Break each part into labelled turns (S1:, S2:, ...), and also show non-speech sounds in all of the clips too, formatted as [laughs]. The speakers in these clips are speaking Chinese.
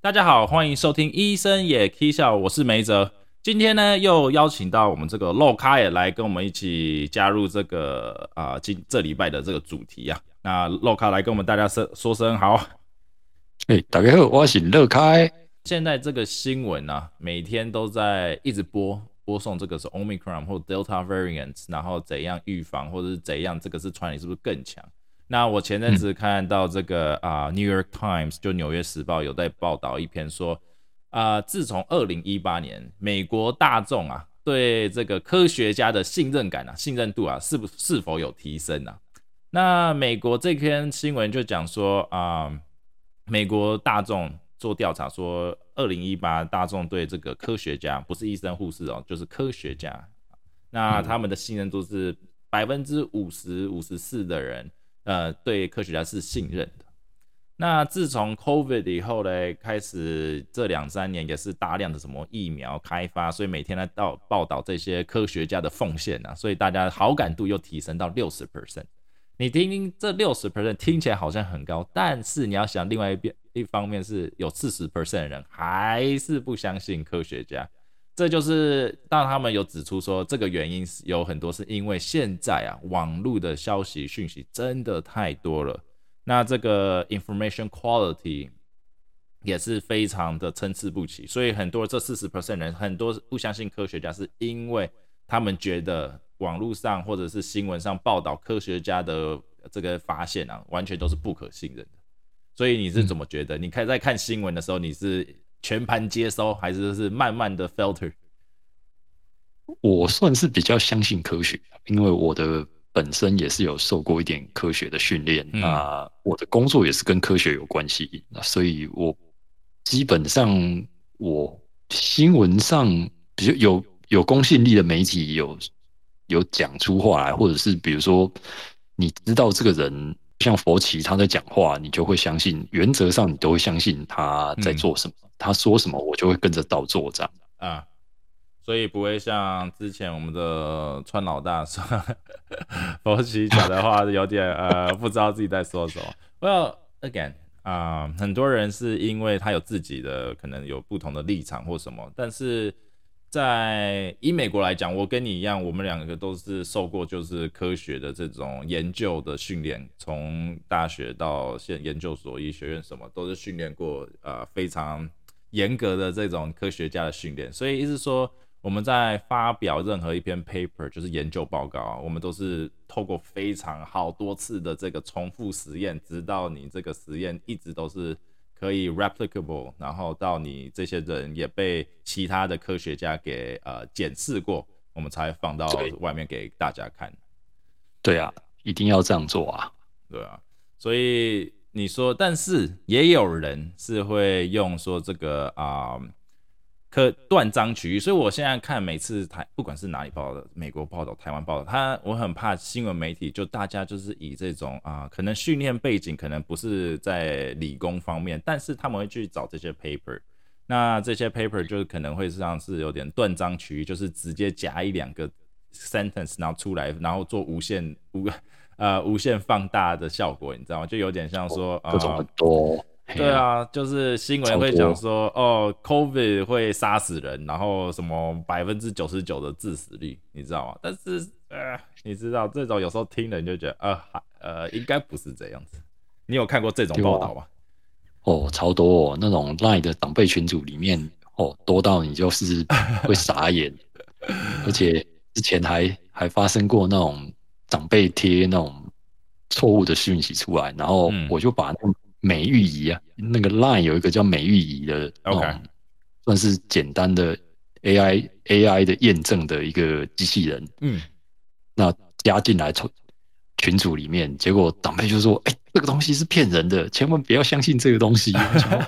S1: 大家好，欢迎收听医生也 K 笑，我是梅泽。今天呢，又邀请到我们这个洛卡也来跟我们一起加入这个啊，今这礼拜的这个主题啊。那洛卡来跟我们大家说说声好。
S2: 哎，大家好，我是乐开。
S1: 现在这个新闻呢，每天都在一直播播送这个是 Omicron 或 Delta variants，然后怎样预防或者是怎样，这个是传染是不是更强？那我前阵子看到这个啊，《New York Times》就《纽约时报》有在报道一篇说，啊，自从二零一八年，美国大众啊对这个科学家的信任感啊、信任度啊，是不是否有提升啊？那美国这篇新闻就讲说啊，美国大众做调查说，二零一八大众对这个科学家，不是医生护士哦，就是科学家，那他们的信任度是百分之五十五十四的人。呃，对科学家是信任的。那自从 COVID 以后呢，开始这两三年也是大量的什么疫苗开发，所以每天来到报道这些科学家的奉献啊，所以大家好感度又提升到六十 percent。你听听这六十 percent 听起来好像很高，但是你要想另外一边一方面是有四十 percent 的人还是不相信科学家。这就是当他们有指出说，这个原因是有很多是因为现在啊，网络的消息讯息真的太多了，那这个 information quality 也是非常的参差不齐，所以很多这四十 percent 人很多不相信科学家，是因为他们觉得网络上或者是新闻上报道科学家的这个发现啊，完全都是不可信任的。所以你是怎么觉得？你看在看新闻的时候，你是？全盘接收还是是慢慢的 filter？
S2: 我算是比较相信科学，因为我的本身也是有受过一点科学的训练啊，我的工作也是跟科学有关系，所以我基本上我新闻上比较有有公信力的媒体有有讲出话来，或者是比如说你知道这个人像佛奇他在讲话，你就会相信，原则上你都会相信他在做什么。他说什么，我就会跟着照做这样
S1: 啊，所以不会像之前我们的川老大说，[laughs] 佛奇讲的话有点呃，不知道自己在说什么。Well again 啊，很多人是因为他有自己的可能有不同的立场或什么，但是在以美国来讲，我跟你一样，我们两个都是受过就是科学的这种研究的训练，从大学到现研究所、医学院什么都是训练过，呃，非常。严格的这种科学家的训练，所以意思说，我们在发表任何一篇 paper，就是研究报告啊，我们都是透过非常好多次的这个重复实验，直到你这个实验一直都是可以 replicable，然后到你这些人也被其他的科学家给呃检视过，我们才放到外面给大家看。
S2: 对啊，一定要这样做啊。
S1: 对啊，所以。你说，但是也有人是会用说这个啊，可断章取义。所以我现在看每次台，不管是哪里报的，美国报道、台湾报道，他我很怕新闻媒体就大家就是以这种啊，可能训练背景可能不是在理工方面，但是他们会去找这些 paper，那这些 paper 就是可能会像是有点断章取义，就是直接夹一两个 sentence 然后出来，然后做无限无。呃，无限放大的效果，你知道吗？就有点像说，
S2: 各种很多。
S1: 对啊，就是新闻会讲说，哦，COVID 会杀死人，然后什么百分之九十九的致死率，你知道吗？但是，呃，你知道这种有时候听了你就觉得，呃，呃，应该不是这样子。你有看过这种报道吗？
S2: 哦，超多哦，那种 Line 的长辈群组里面，哦，多到你就是会傻眼，[laughs] 而且之前还还发生过那种。长辈贴那种错误的讯息出来，然后我就把那美玉仪啊，那个 Line 有一个叫美玉仪的，OK，算是简单的 AI AI 的验证的一个机器人，嗯，那加进来从群组里面，结果长辈就说：“哎，这个东西是骗人的，千万不要相信这个东西。”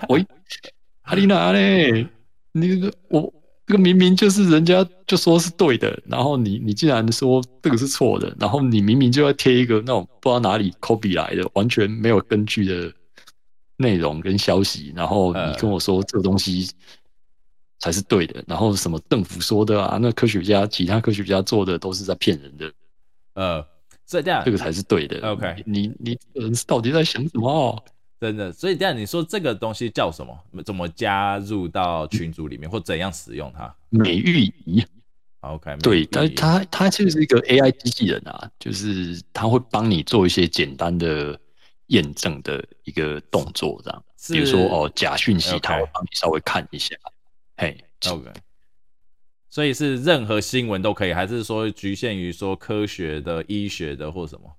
S2: 喂，[laughs] 阿丽娜嘞，那个我。这个明明就是人家就说是对的，然后你你竟然说这个是错的，然后你明明就要贴一个那种不知道哪里 copy 来的完全没有根据的内容跟消息，然后你跟我说这个东西才是对的，然后什么政府说的啊，那科学家其他科学家做的都是在骗人的，
S1: 呃，这样
S2: 这个才是对的。
S1: OK，
S2: 你你人到底在想什么？
S1: 真的。所以这样你说这个东西叫什么？怎么加入到群组里面，或怎样使用它？
S2: 美玉仪。
S1: OK，
S2: 对，但
S1: 它
S2: 它它就是一个 AI 机器人啊，就是它会帮你做一些简单的验证的一个动作，这样。比如说哦，假讯息它会帮你稍微看一下。嘿
S1: ，OK，所以是任何新闻都可以，还是说局限于说科学的、医学的或什么？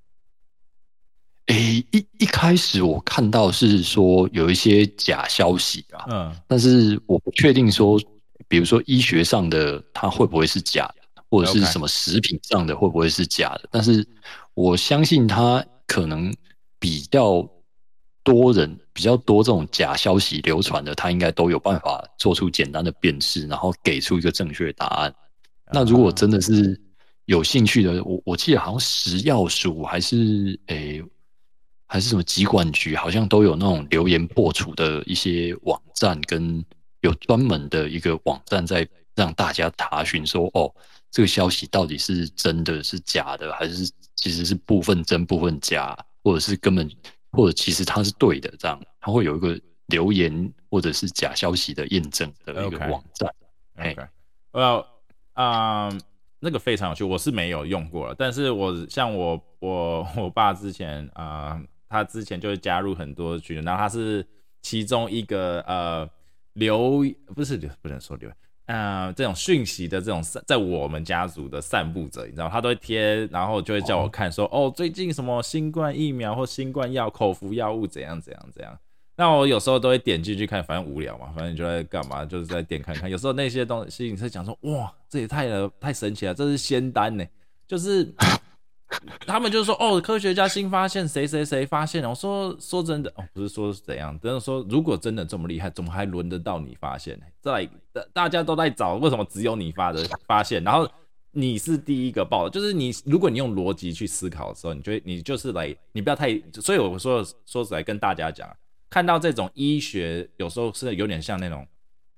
S2: 诶，一一开始我看到是说有一些假消息啊，
S1: 嗯
S2: 但是我不确定说，比如说医学上的它会不会是假的，或者是什么食品上的会不会是假的？但是我相信它可能比较多人比较多这种假消息流传的，他应该都有办法做出简单的辨识，然后给出一个正确答案。那如果真的是有兴趣的，我我记得好像食药署还是诶、还是什么疾管局，好像都有那种留言破除的一些网站，跟有专门的一个网站在让大家查询说，哦，这个消息到底是真的是假的，还是其实是部分真部分假，或者是根本或者其实他是对的，这样他会有一个留言或者是假消息的验证的一个网站。嘿
S1: OK，well，啊、那个非常有趣，我是没有用过了，但是我像我我我爸之前啊、他之前就会加入很多群，然后他是其中一个呃留不是留不能说留。啊，这种讯息的这种散在我们家族的散布者，你知道，他都会贴，然后就会叫我看说，哦，最近什么新冠疫苗或新冠药口服药物怎样怎样怎样。那我有时候都会点进去看，反正无聊嘛，反正就在干嘛，就是在点看看。有时候那些东西你是讲说，哇，这也太太神奇了，这是仙丹呢，就是他们就说，哦，科学家新发现谁谁谁发现了。我说说真的，哦，不是说是怎样，真的说，如果真的这么厉害，怎么还轮得到你发现呢？在大大家都在找，为什么只有你发的发现？然后你是第一个报的，就是你，如果你用逻辑去思考的时候，你觉你就是来，你不要太，所以我说说实来跟大家讲，看到这种医学有时候是有点像那种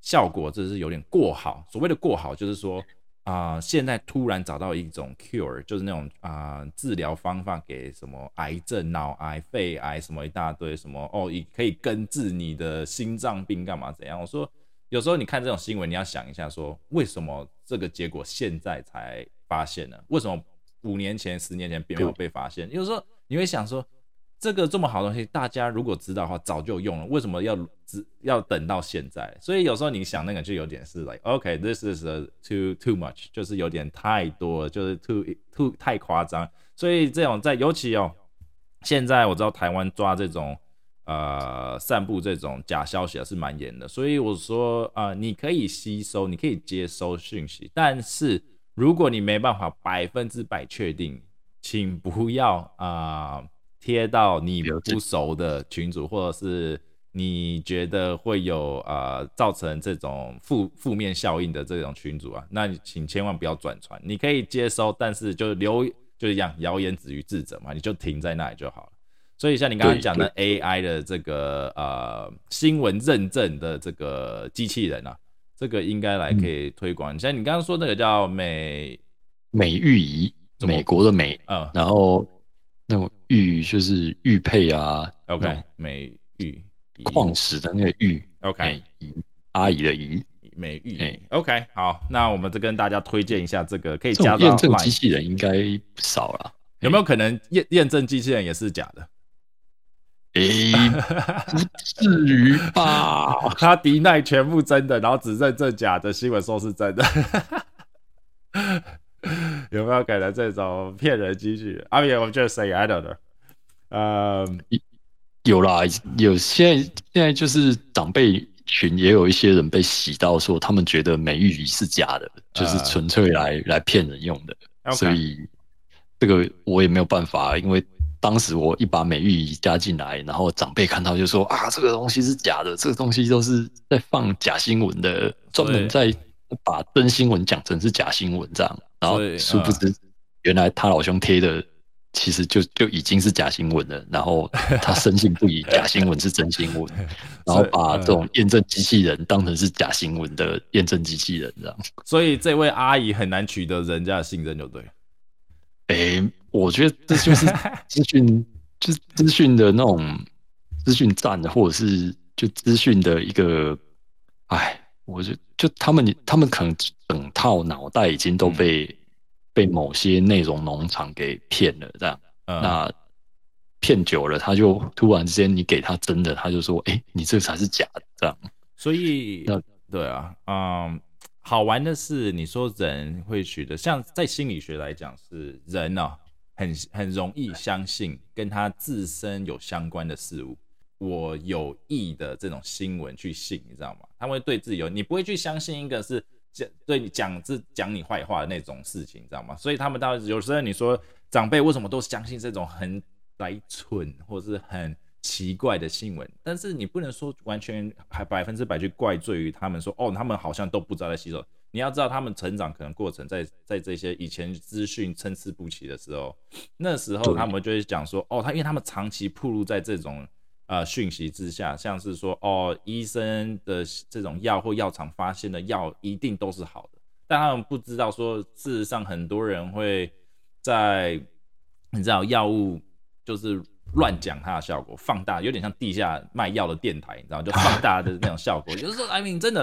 S1: 效果，这是有点过好。所谓的过好，就是说啊、现在突然找到一种 cure，就是那种啊、治疗方法给什么癌症、脑癌、肺癌什么一大堆什么哦，也可以根治你的心脏病干嘛怎样？我说有时候你看这种新闻，你要想一下说，为什么这个结果现在才发现呢？为什么五年前、十年前并没有被发现？有时候你会想说，这个这么好的东西，大家如果知道的话，早就用了，为什么要只要等到现在？所以有时候你想那个就有点是 like OK，this、is a too too much，就是有点太多了，就是 too too 太夸张。所以这种在尤其哦，现在我知道台湾抓这种呃散布这种假消息啊是蛮严的，所以我说啊、你可以吸收，你可以接收讯息，但是如果你没办法百分之百确定，请不要啊、贴到你不熟的群组，或者是你觉得会有呃造成这种负负面效应的这种群组啊，那你请千万不要转传。你可以接收，但是就留就是一样，谣言止于智者嘛，你就停在那里就好了。所以像你刚刚讲的 AI 的这个呃新闻认证的这个机器人啊，这个应该来可以推广。像你刚刚说那个叫美，
S2: 美玉仪，美国的美，
S1: 嗯
S2: 然后那种玉就是玉佩啊
S1: ，OK，美玉
S2: 矿石的那个玉
S1: ，OK，
S2: 阿姨的姨，
S1: 美玉
S2: 哎
S1: ，OK，好，那我们再跟大家推荐一下这个可以加到
S2: 种验证机器人应该不少了。
S1: 有没有可能验验证机器人也是假的？
S2: 诶，不至于吧？[laughs]
S1: 他迪奈全部真的，然后只认证假的，新闻说是真的。[laughs] 有没有可能这种骗人机器人？I mean, I'm just saying, I don't know. 呃、
S2: 有啦，有现在现在就是长辈群也有一些人被洗到说他们觉得美玉仪是假的，就是纯粹来来骗人用的。所以这个我也没有办法，因为当时我一把美玉仪加进来，然后长辈看到就说啊，这个东西是假的，这个东西都是在放假新闻的，专门在把真新闻讲成是假新闻这样，然后殊不知原来他老兄贴的。其实就就已经是假新闻了，然后他深信不疑 [laughs] 假新闻是真新闻，[laughs] 然后把这种验证机器人当成是假新闻的验证机器人这样。
S1: 所以这位阿姨很难取得人家的信任，就对了。
S2: 诶、我觉得这就是 [laughs] 资讯，就是资讯的那种资讯站，或者是就资讯的一个，哎，我就就他们他们可能整套脑袋已经都被被某些内容农场给骗了，这样，那骗久了，他就突然之间你给他真的，他就说，哎，你这才是假的，这样。
S1: 所以，对啊，嗯，好玩的是，你说人会取得，像在心理学来讲，是人呢。很很容易相信跟他自身有相关的事物，我有意的这种新闻去信，你知道吗？他会对自己有，你不会去相信一个是讲对你讲是讲你坏话的那种事情，你知道吗？所以他们到有时候你说长辈为什么都相信这种很呆蠢或是很奇怪的新闻，但是你不能说完全还百分之百去怪罪于他们说哦，他们好像都不知道在洗手。你要知道，他们成长可能过程在在这些以前资讯参差不齐的时候，那时候他们就会讲说，哦，他因为他们长期暴露在这种呃讯息之下，像是说，哦，医生的这种药或药厂发现的药一定都是好的，但他们不知道说，事实上很多人会在你知道药物就是。乱讲它的效果，放大有点像地下卖药的电台，你知道就放大的那种效果。就是说，I mean，真的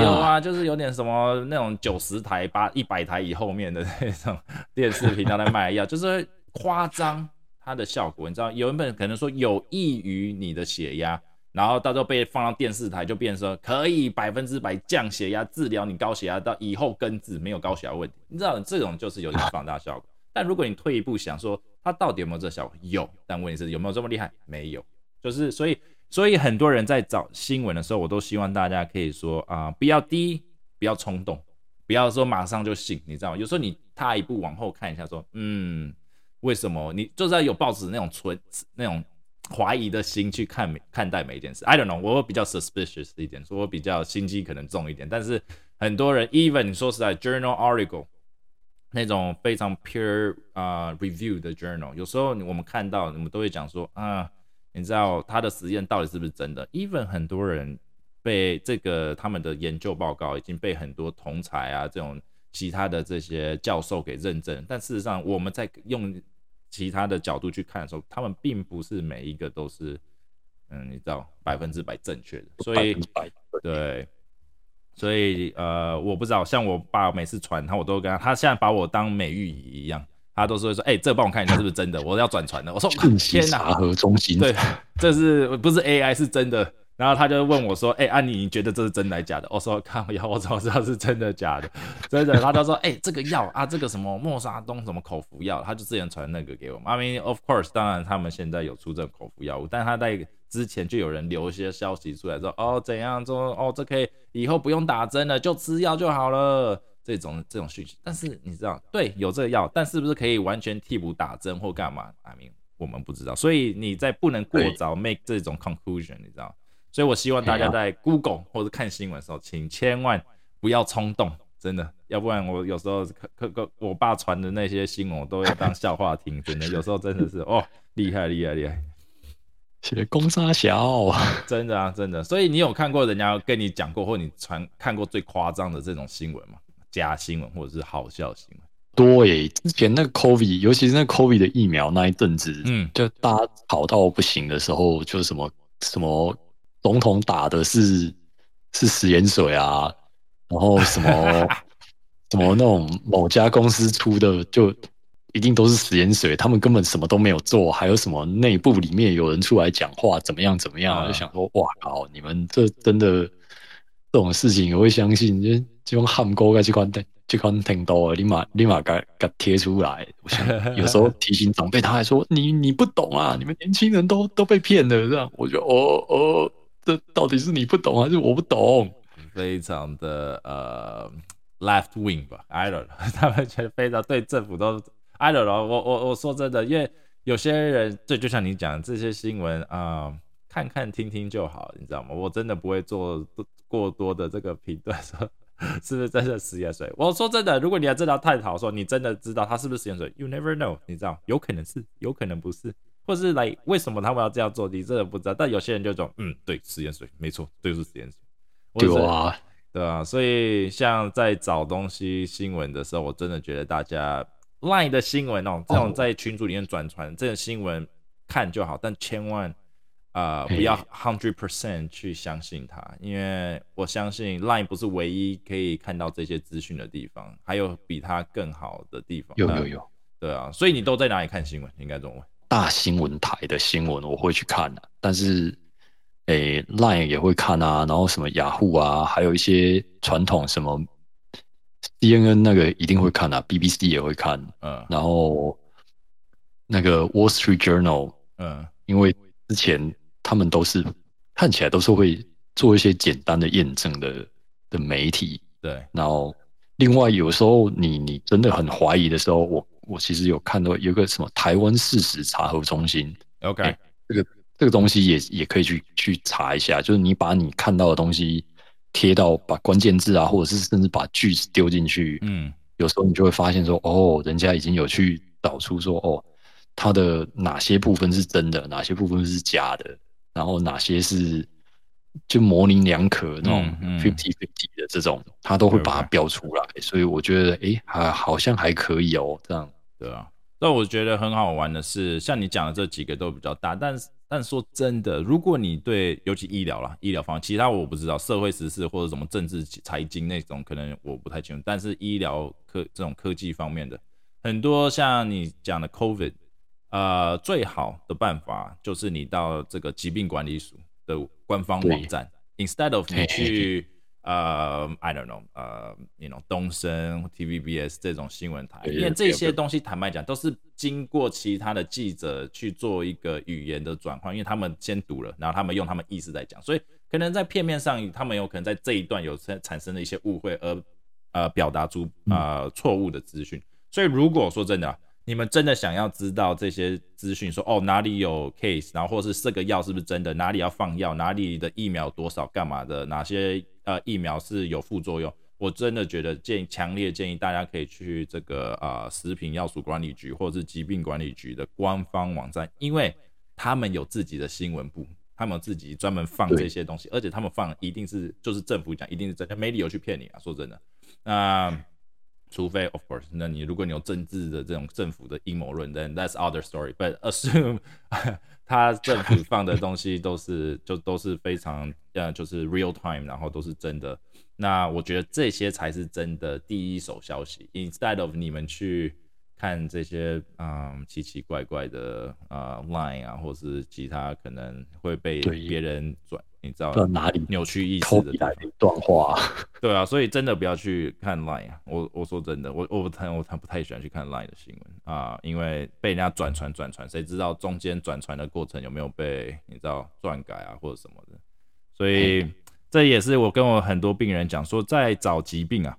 S1: 有啊，就是有点什么那种九十台、八一百台以后面的那种电视频道在卖药，就是夸张它的效果。你知道，有一本可能说有益于你的血压，然后到时候被放到电视台，就变说可以百分之百降血压，治疗你高血压，到以后根治没有高血压问题。你知道，这种就是有点放大效果。但如果你退一步想说，它到底有没有这效果？有，但问题是有没有这么厉害？没有。就是所以，所以很多人在找新闻的时候，我都希望大家可以说啊，不要低，不要冲动，不要说马上就信，你知道吗？有时候你踏一步往后看一下，说嗯，为什么？你就是要有报纸那种存那种怀疑的心去看看待每一件事。I don't know，我比较 suspicious 一点，说我比较心机可能重一点。但是很多人，even 说实在，journal article。那种非常 pure 啊 review 的 journal，有时候我们看到，我们都会讲说啊，你知道他的实验到底是不是真的？even 很多人被这个他们的研究报告已经被很多同才啊这种其他的这些教授给认证，但事实上我们在用其他的角度去看的时候，他们并不是每一个都是嗯，你知道百分之百正确的，所以对。所以呃，我不知道，像我爸每次传他，我都跟他，他现在把我当美玉仪一样，他都是会说，哎，这个帮我看一下是不是真的，我要转传的。我说天哪，
S2: 查核中心，
S1: 对，这是不是 AI 是真的？然后他就问我说，哎，安妮，你觉得这是真的假的？我说看药，我怎么知道是真的假的？真的，他就说，哎，这个药啊，这个什么莫沙东什么口服药，他就之前传那个给我。I mean, of course，当然他们现在有出这口服药物，但他在。之前就有人留一些消息出来，说哦怎样说哦这可以以后不用打针了，就吃药就好了这种这种讯息。但是你知道，对有这个药，但是不是可以完全替补打针或干嘛？I mean 我们不知道，所以你在不能过早 make 这种 conclusion，你知道？所以我希望大家在 Google 或者看新闻的时候，请千万不要冲动，真的，要不然我有时候可可我爸传的那些新闻，我都会当笑话听，[laughs] 真的，有时候真的是哦厉害厉害厉害。
S2: 写攻杀小，[laughs]
S1: 真的啊，真的。所以你有看过人家跟你讲过，或你传看过最夸张的这种新闻吗？假新闻或者是好笑新闻？
S2: 多诶，之前那个 COVID，尤其是那 COVID 的疫苗那一阵子，嗯，就大家吵到不行的时候，就什么什么总统打的是是食盐水啊，然后什么 [laughs] 什么那种某家公司出的就。一定都是食盐水，他们根本什么都没有做，还有什么内部里面有人出来讲话，怎么样怎么样？就想说，哇靠，你们这真的这种事情，我会相信？就这种汉沟该这款这款挺多，立马立马给给贴出来。我想 [laughs] 有时候提醒长辈，他还说你你不懂啊，你们年轻人都都被骗了这样。我就哦哦，这到底是你不懂还是我不懂？
S1: 非常的呃 left wing 吧，I don't know，[laughs] 他们觉得非常对政府都。I don't know，我我我说真的，因为有些人，这就像你讲这些新闻啊，看看听听就好，你知道吗？我真的不会做过多的这个评断，[laughs] 说是不是真的食盐水。我说真的，如果你要真的探讨说你真的知道它是不是食盐水，You never know，你知道，有可能是，有可能不是，或是来为什么他们要这样做，你真的不知道。但有些人就说，嗯，对，食盐水，没错，对，是食盐水。
S2: 对啊，
S1: 对啊，所以像在找东西新闻的时候，我真的觉得大家。Line 的新闻哦，这种在群组里面转传这个新闻看就好，但千万呃，不要 hundred percent 去相信它，因为我相信 Line 不是唯一可以看到这些资讯的地方，还有比它更好的地方。
S2: 有有有，
S1: 对啊，所以你都在哪里看新闻？应该这么问。
S2: 大新闻台的新闻我会去看的，但是诶，Line 也会看啊，然后什么雅虎啊，还有一些传统什么 CNN 那个一定会看啊，BBC 也会看，嗯，然后那个 Wall Street Journal，嗯，因为之前。他们都是看起来都是会做一些简单的验证的的媒体，
S1: 对。
S2: 然后另外有时候你你真的很怀疑的时候，我我其实有看到有个什么台湾事实查核中心
S1: ，OK，
S2: 这个这个东西也也可以去去查一下，就是你把你看到的东西贴到把关键字啊，或者是甚至把句子丢进去，嗯，有时候你就会发现说，哦，人家已经有去导出说，哦，它的哪些部分是真的，哪些部分是假的。然后哪些是就模棱两可那种 fifty fifty 的这种，他都会把它标出来，所以我觉得哎，还好像还可以哦，这样
S1: 对啊。但我觉得很好玩的是，像你讲的这几个都比较大，但但说真的，如果你对尤其医疗啦，医疗方其他我不知道，社会时事或者什么政治财经那种，可能我不太清楚。但是医疗科这种科技方面的，很多像你讲的 COVID。呃，最好的办法就是你到这个疾病管理署的官方网站，instead of 你去呃，I don't know，呃，you know，东升、TVBS 这种新闻台，因为这些东西坦白讲都是经过其他的记者去做一个语言的转换，因为他们先读了，然后他们用他们意思在讲，所以可能在片面上，他们有可能在这一段有产产生了一些误会，而呃表达出呃错误的资讯。所以如果说真的。你们真的想要知道这些资讯？说哦，哪里有 case，然后或是这个药是不是真的？哪里要放药？哪里的疫苗多少？干嘛的？哪些呃疫苗是有副作用？我真的觉得建强烈建议大家可以去这个啊食品药署管理局或者是疾病管理局的官方网站，因为他们有自己的新闻部，他们自己专门放这些东西，而且他们放一定是就是政府讲一定是真的，没理由去骗你啊！说真的，那。除非，of course，那你如果你有政治的这种政府的阴谋论，then that's other story。But assume [laughs] 他政府放的东西都是 [laughs] 就都是非常呃就是 real time，然后都是真的。那我觉得这些才是真的第一手消息，instead of 你们去看这些嗯奇奇怪怪的啊 line 啊，或是其他可能会被别人转。你知道
S2: 哪里
S1: 扭曲意识的
S2: 断话？[laughs]
S1: 对啊，所以真的不要去看 Line 啊！我我说真的，我我不太我他不太喜欢去看 Line 的新闻啊，因为被人家转传转传，谁知道中间转传的过程有没有被你知道篡改啊或者什么的？所以这也是我跟我很多病人讲说，在找疾病啊，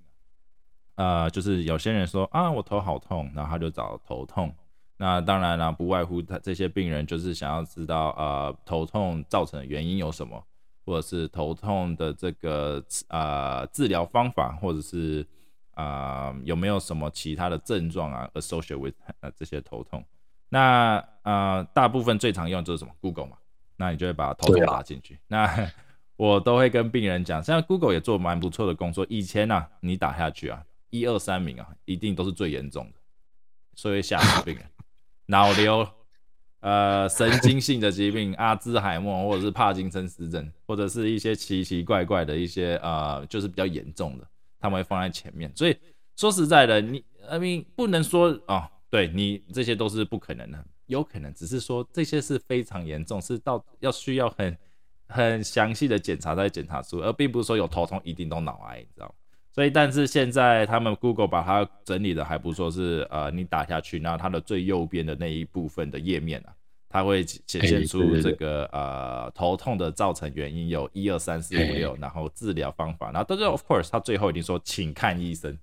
S1: 呃，就是有些人说啊，我头好痛，然后他就找头痛。那当然了，不外乎他这些病人就是想要知道呃头痛造成的原因有什么。或者是头痛的这个呃治疗方法，或者是啊有没有什么其他的症状啊，associated with 呃这些头痛？那呃大部分最常用就是什么 Google 嘛，那你就会把头痛打进去。那我都会跟病人讲，现在 Google 也做蛮不错的工作。以前呢，你打下去啊，一二三名啊，一定都是最严重的，所以吓死病人，脑瘤。呃，神经性的疾病，[laughs] 阿兹海默或者是帕金森氏症，或者是一些奇奇怪怪的一些呃，就是比较严重的，他们会放在前面。所以说实在的，你，I mean，不能说哦，对你这些都是不可能的，有可能只是说这些是非常严重，是到要需要很很详细的检查才检查出，而并不是说有头痛一定都脑癌，你知道吗。所以，但是现在他们 Google 把它整理的还不错，是呃，你打下去，然后它的最右边的那一部分的页面啊，它会显现出这个呃头痛的造成原因有一二三四五六，然后治疗方法，然后但是 of course，它最后一定说请看医生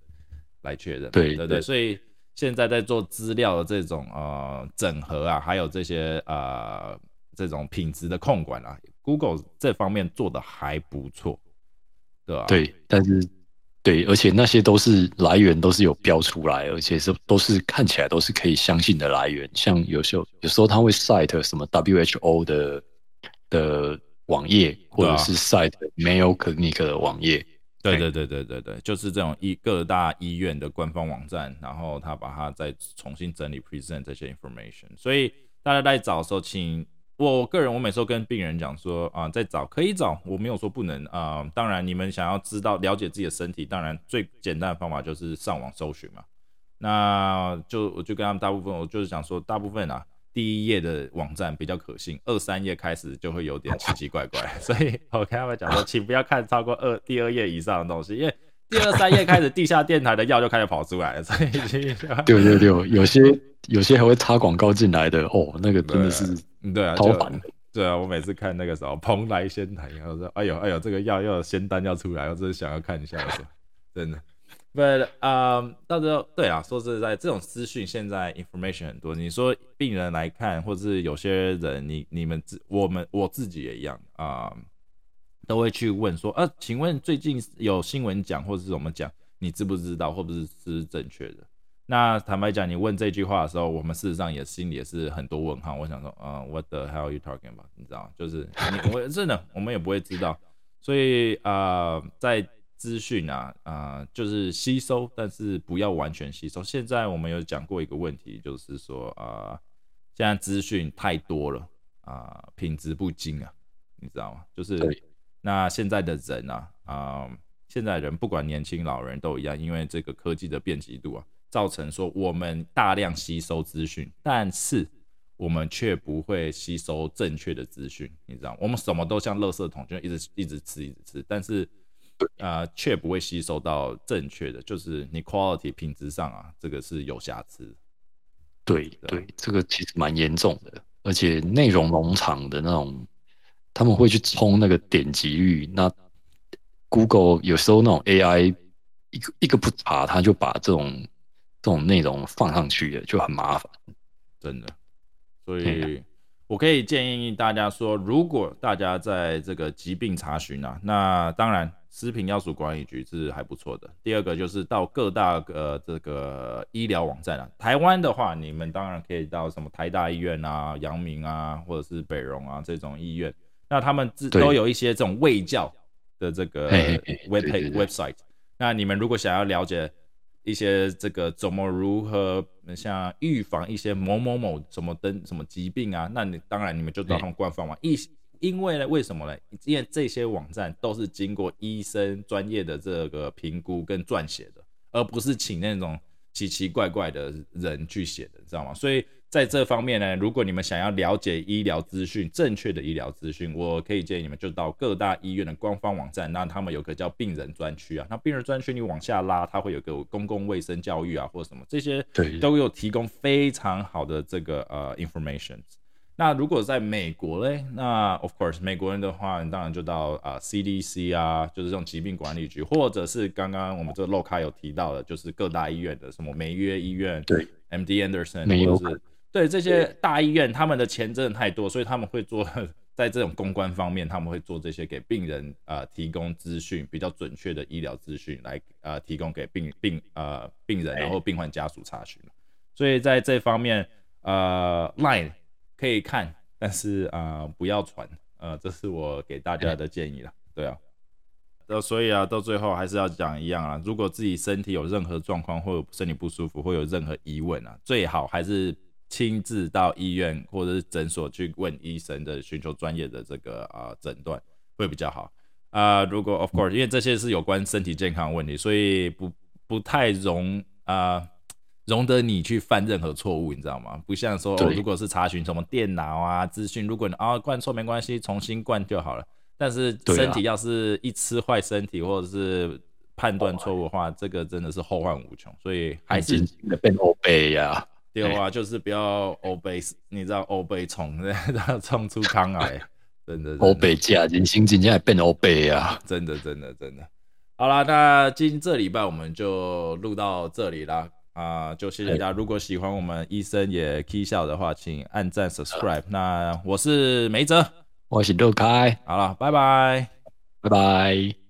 S1: 来确认，
S2: 对
S1: 对对。所以现在在做资料的这种呃整合啊，还有这些呃这种品质的控管啊，Google 这方面做的还不错，对吧？
S2: 对，但是。对，而且那些都是来源，都是有标出来，而且是都是看起来都是可以相信的来源。像有时候有时候他会 cite 什么 WHO 的的网页，或者是 cite Mayo Clinic 的网页。
S1: 对对对对对对，就是这种医各大医院的官方网站，然后他把它再重新整理 present 这些 information。所以大家在找的时候，请我个人，我每次都跟病人讲说啊，在找可以找，我没有说不能啊。当然，你们想要知道了解自己的身体，当然最简单的方法就是上网搜寻嘛。那就我就跟他们大部分，我就是想说，大部分啊，第一页的网站比较可信，二三页开始就会有点奇奇怪怪。[laughs] 所以我跟他们讲说，请不要看超过二第二页以上的东西，因为第二三页开始，地下电台的药就开始跑出来了。所以
S2: 对对对，有些有些还会插广告进来的哦，那个真的是。
S1: 嗯，对啊，超烦的。对啊，我每次看那个时候蓬莱仙台，然后说，哎呦，哎呦，这个药要有仙丹要出来，我真的想要看一下，[laughs] 真的。But 啊，到时候对啊，说实在，这种资讯现在 information 很多。你说病人来看，或者是有些人，你你们自我们我自己也一样啊，都会去问说，呃，请问最近有新闻讲，或者是怎么讲，你知不知道，或不是是正确的？那坦白讲，你问这句话的时候，我们事实上也心里也是很多问号。我想说，嗯，What the hell are you talking about？你知道就是你我真的 [laughs] 我们也不会知道。所以啊，在资讯啊啊，就是吸收，但是不要完全吸收。现在我们有讲过一个问题，就是说啊，现在资讯太多了啊，品质不精啊，你知道吗？就是那现在的人啊啊，现在人不管年轻老人都一样，因为这个科技的便捷度啊。造成说我们大量吸收资讯，但是我们却不会吸收正确的资讯，你知道我们什么都像垃圾桶，就一直一直吃一直吃，但是啊，却不会吸收到正确的，就是你 quality 品质上啊，这个是有瑕疵。
S2: 对对，这个其实蛮严重的，而且内容农场的那种，他们会去冲那个点击率，那 Google 有时候那种 AI 一个一个不查，他就把这种。这种内容放上去了就很麻烦，
S1: 真的。所以我可以建议大家说，如果大家在这个疾病查询啊，那当然食品药署管理局是还不错的。第二个就是到各大呃这个医疗网站啊，台湾的话，你们当然可以到什么台大医院啊、阳明啊，或者是北荣啊这种医院，那他们自都有一些这种卫教的这个 web website。那你们如果想要了解。一些这个怎么如何像预防一些某某某什么登什么疾病啊？那你当然你们就到他们官方网，一因为呢，为什么呢？因为这些网站都是经过医生专业的这个评估跟撰写的，而不是请那种奇奇怪怪的人去写的，知道吗？所以。在这方面呢，如果你们想要了解医疗资讯，正确的医疗资讯，我可以建议你们就到各大医院的官方网站，那他们有个叫病人专区啊，那病人专区你往下拉，它会有个公共卫生教育啊，或者什么这些，都有提供非常好的这个呃 information。那如果在美国嘞，那 of course 美国人的话，你当然就到啊 CDC 啊，就是这种疾病管理局，或者是刚刚我们这个 low 卡有提到的，就是各大医院的什么梅约医院，
S2: 对
S1: ，MD Anderson，或者是。对这些大医院，他们的钱真的太多，所以他们会做 [laughs] 在这种公关方面，他们会做这些给病人呃提供资讯比较准确的医疗资讯来呃提供给病病呃病人然后病患家属查询。所以在这方面呃 line 可以看，但是啊不要传呃这是我给大家的建议了。对啊，呃所以啊到最后还是要讲一样啊，如果自己身体有任何状况或者身体不舒服或有任何疑问啊，最好还是。亲自到医院或者是诊所去问医生的，寻求专业的这个啊诊断会比较好啊。如果 of course，因为这些是有关身体健康问题，所以不不太容啊容得你去犯任何错误，你知道吗？不像说如果是查询什么电脑啊资讯，如果你啊灌错没关系，重新灌就好了。但是身体要是一吃坏身体或者是判断错误的话，这个真的是后患无穷。所以还是
S2: 变欧背呀。
S1: 第二话就是不要欧背，你知道欧背冲，[laughs] 然后冲出康来，真的
S2: 欧贝加人心今天变欧背啊，
S1: 真的真的真的。好啦，那今这礼拜我们就录到这里啦，啊，就谢谢大家。如果喜欢我们医生也 K 笑的话，请按赞 subscribe。那我是梅泽，
S2: 我是陆开，
S1: 好了，拜拜，
S2: 拜拜。